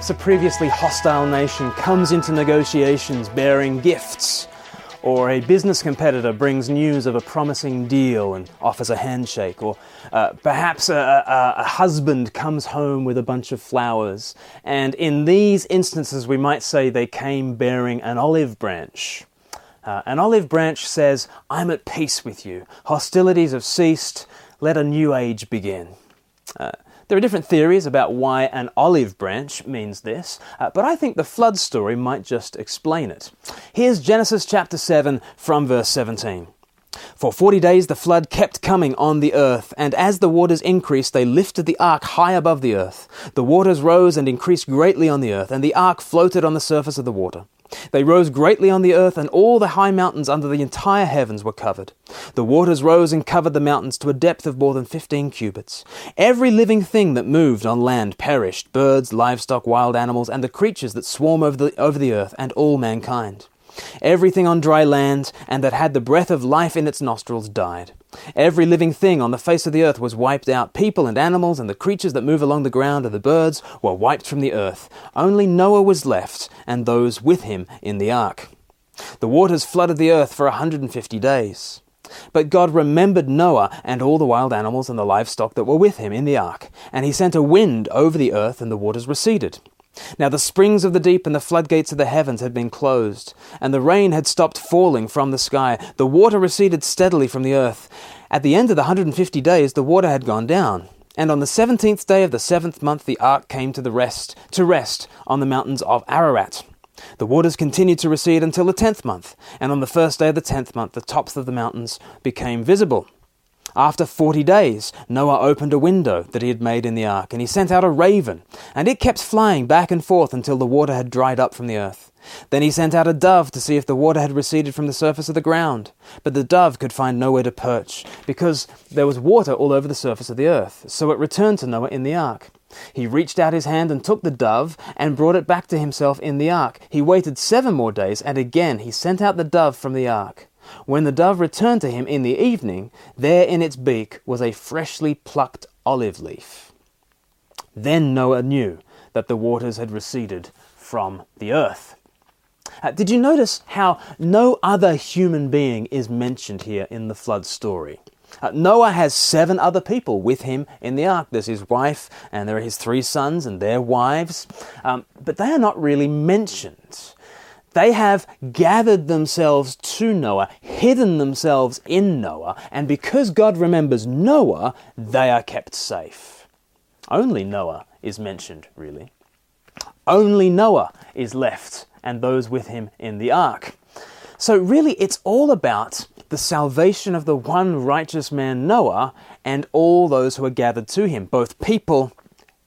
Perhaps a previously hostile nation comes into negotiations bearing gifts, or a business competitor brings news of a promising deal and offers a handshake, or uh, perhaps a, a, a husband comes home with a bunch of flowers. And in these instances, we might say they came bearing an olive branch. Uh, an olive branch says, I'm at peace with you. Hostilities have ceased. Let a new age begin. Uh, there are different theories about why an olive branch means this, uh, but I think the flood story might just explain it. Here's Genesis chapter 7 from verse 17. For forty days the flood kept coming on the earth, and as the waters increased, they lifted the ark high above the earth. The waters rose and increased greatly on the earth, and the ark floated on the surface of the water. They rose greatly on the earth, and all the high mountains under the entire heavens were covered. The waters rose and covered the mountains to a depth of more than fifteen cubits. Every living thing that moved on land perished birds, livestock, wild animals, and the creatures that swarm over the, over the earth, and all mankind. Everything on dry land and that had the breath of life in its nostrils died. Every living thing on the face of the earth was wiped out. People and animals and the creatures that move along the ground and the birds were wiped from the earth. Only Noah was left and those with him in the ark. The waters flooded the earth for a 150 days. But God remembered Noah and all the wild animals and the livestock that were with him in the ark, and he sent a wind over the earth, and the waters receded. Now the springs of the deep and the floodgates of the heavens had been closed, and the rain had stopped falling from the sky. The water receded steadily from the earth. At the end of the 150 days, the water had gone down. And on the seventeenth day of the seventh month, the ark came to the rest, to rest on the mountains of Ararat. The waters continued to recede until the tenth month, and on the first day of the tenth month, the tops of the mountains became visible. After forty days, Noah opened a window that he had made in the ark, and he sent out a raven, and it kept flying back and forth until the water had dried up from the earth. Then he sent out a dove to see if the water had receded from the surface of the ground. But the dove could find nowhere to perch, because there was water all over the surface of the earth. So it returned to Noah in the ark. He reached out his hand and took the dove and brought it back to himself in the ark. He waited seven more days, and again he sent out the dove from the ark. When the dove returned to him in the evening, there in its beak was a freshly plucked olive leaf. Then Noah knew that the waters had receded from the earth. Uh, did you notice how no other human being is mentioned here in the flood story? Uh, Noah has seven other people with him in the ark. There's his wife, and there are his three sons and their wives, um, but they are not really mentioned. They have gathered themselves to Noah, hidden themselves in Noah, and because God remembers Noah, they are kept safe. Only Noah is mentioned, really. Only Noah is left, and those with him in the ark. So, really, it's all about the salvation of the one righteous man, Noah, and all those who are gathered to him, both people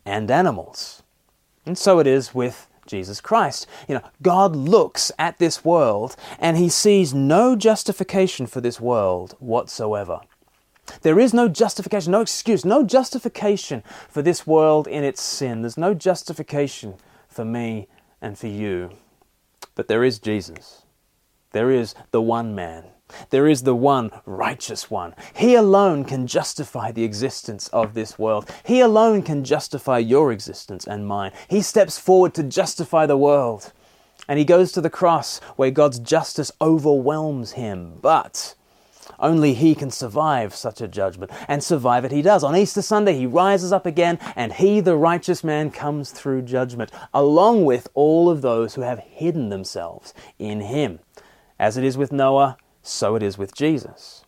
and animals. And so it is with Jesus Christ. You know, God looks at this world and he sees no justification for this world whatsoever. There is no justification, no excuse, no justification for this world in its sin. There's no justification for me and for you. But there is Jesus. There is the one man there is the one righteous one. He alone can justify the existence of this world. He alone can justify your existence and mine. He steps forward to justify the world. And he goes to the cross where God's justice overwhelms him. But only he can survive such a judgment. And survive it he does. On Easter Sunday, he rises up again, and he, the righteous man, comes through judgment, along with all of those who have hidden themselves in him. As it is with Noah, so it is with Jesus.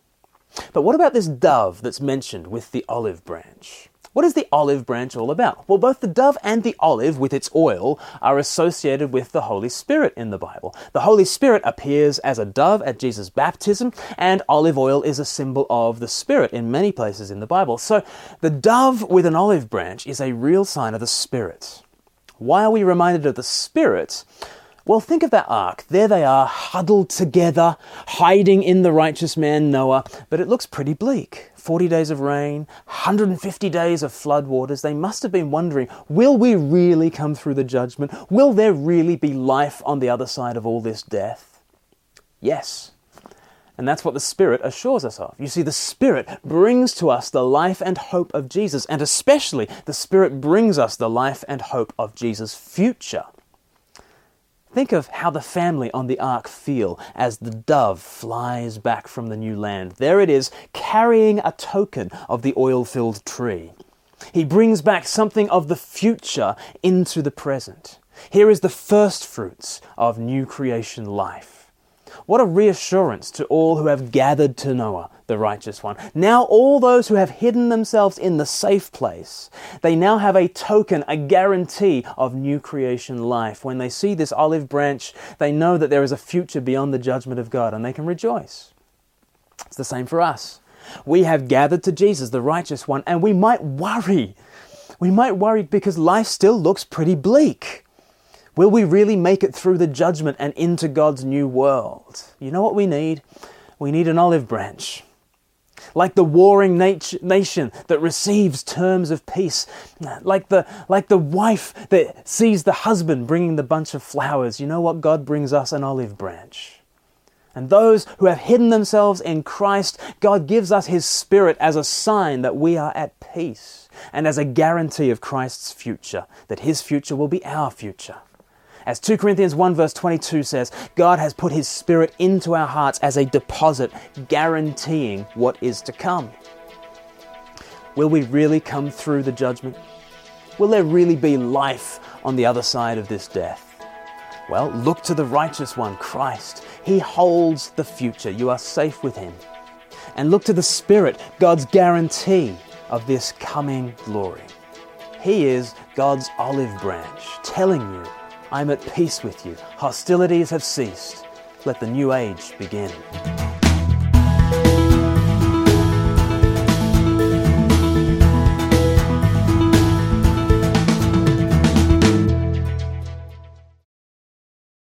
But what about this dove that's mentioned with the olive branch? What is the olive branch all about? Well, both the dove and the olive with its oil are associated with the Holy Spirit in the Bible. The Holy Spirit appears as a dove at Jesus' baptism, and olive oil is a symbol of the Spirit in many places in the Bible. So the dove with an olive branch is a real sign of the Spirit. Why are we reminded of the Spirit? Well, think of that ark. There they are, huddled together, hiding in the righteous man Noah, but it looks pretty bleak. 40 days of rain, 150 days of flood waters. They must have been wondering will we really come through the judgment? Will there really be life on the other side of all this death? Yes. And that's what the Spirit assures us of. You see, the Spirit brings to us the life and hope of Jesus, and especially the Spirit brings us the life and hope of Jesus' future. Think of how the family on the ark feel as the dove flies back from the new land. There it is, carrying a token of the oil filled tree. He brings back something of the future into the present. Here is the first fruits of new creation life. What a reassurance to all who have gathered to Noah, the righteous one. Now, all those who have hidden themselves in the safe place, they now have a token, a guarantee of new creation life. When they see this olive branch, they know that there is a future beyond the judgment of God and they can rejoice. It's the same for us. We have gathered to Jesus, the righteous one, and we might worry. We might worry because life still looks pretty bleak. Will we really make it through the judgment and into God's new world? You know what we need? We need an olive branch. Like the warring nat- nation that receives terms of peace, like the, like the wife that sees the husband bringing the bunch of flowers, you know what? God brings us an olive branch. And those who have hidden themselves in Christ, God gives us His Spirit as a sign that we are at peace and as a guarantee of Christ's future, that His future will be our future. As 2 Corinthians 1 verse 22 says, God has put His Spirit into our hearts as a deposit, guaranteeing what is to come. Will we really come through the judgment? Will there really be life on the other side of this death? Well, look to the righteous one, Christ. He holds the future. You are safe with Him. And look to the Spirit, God's guarantee of this coming glory. He is God's olive branch, telling you I'm at peace with you. Hostilities have ceased. Let the new age begin.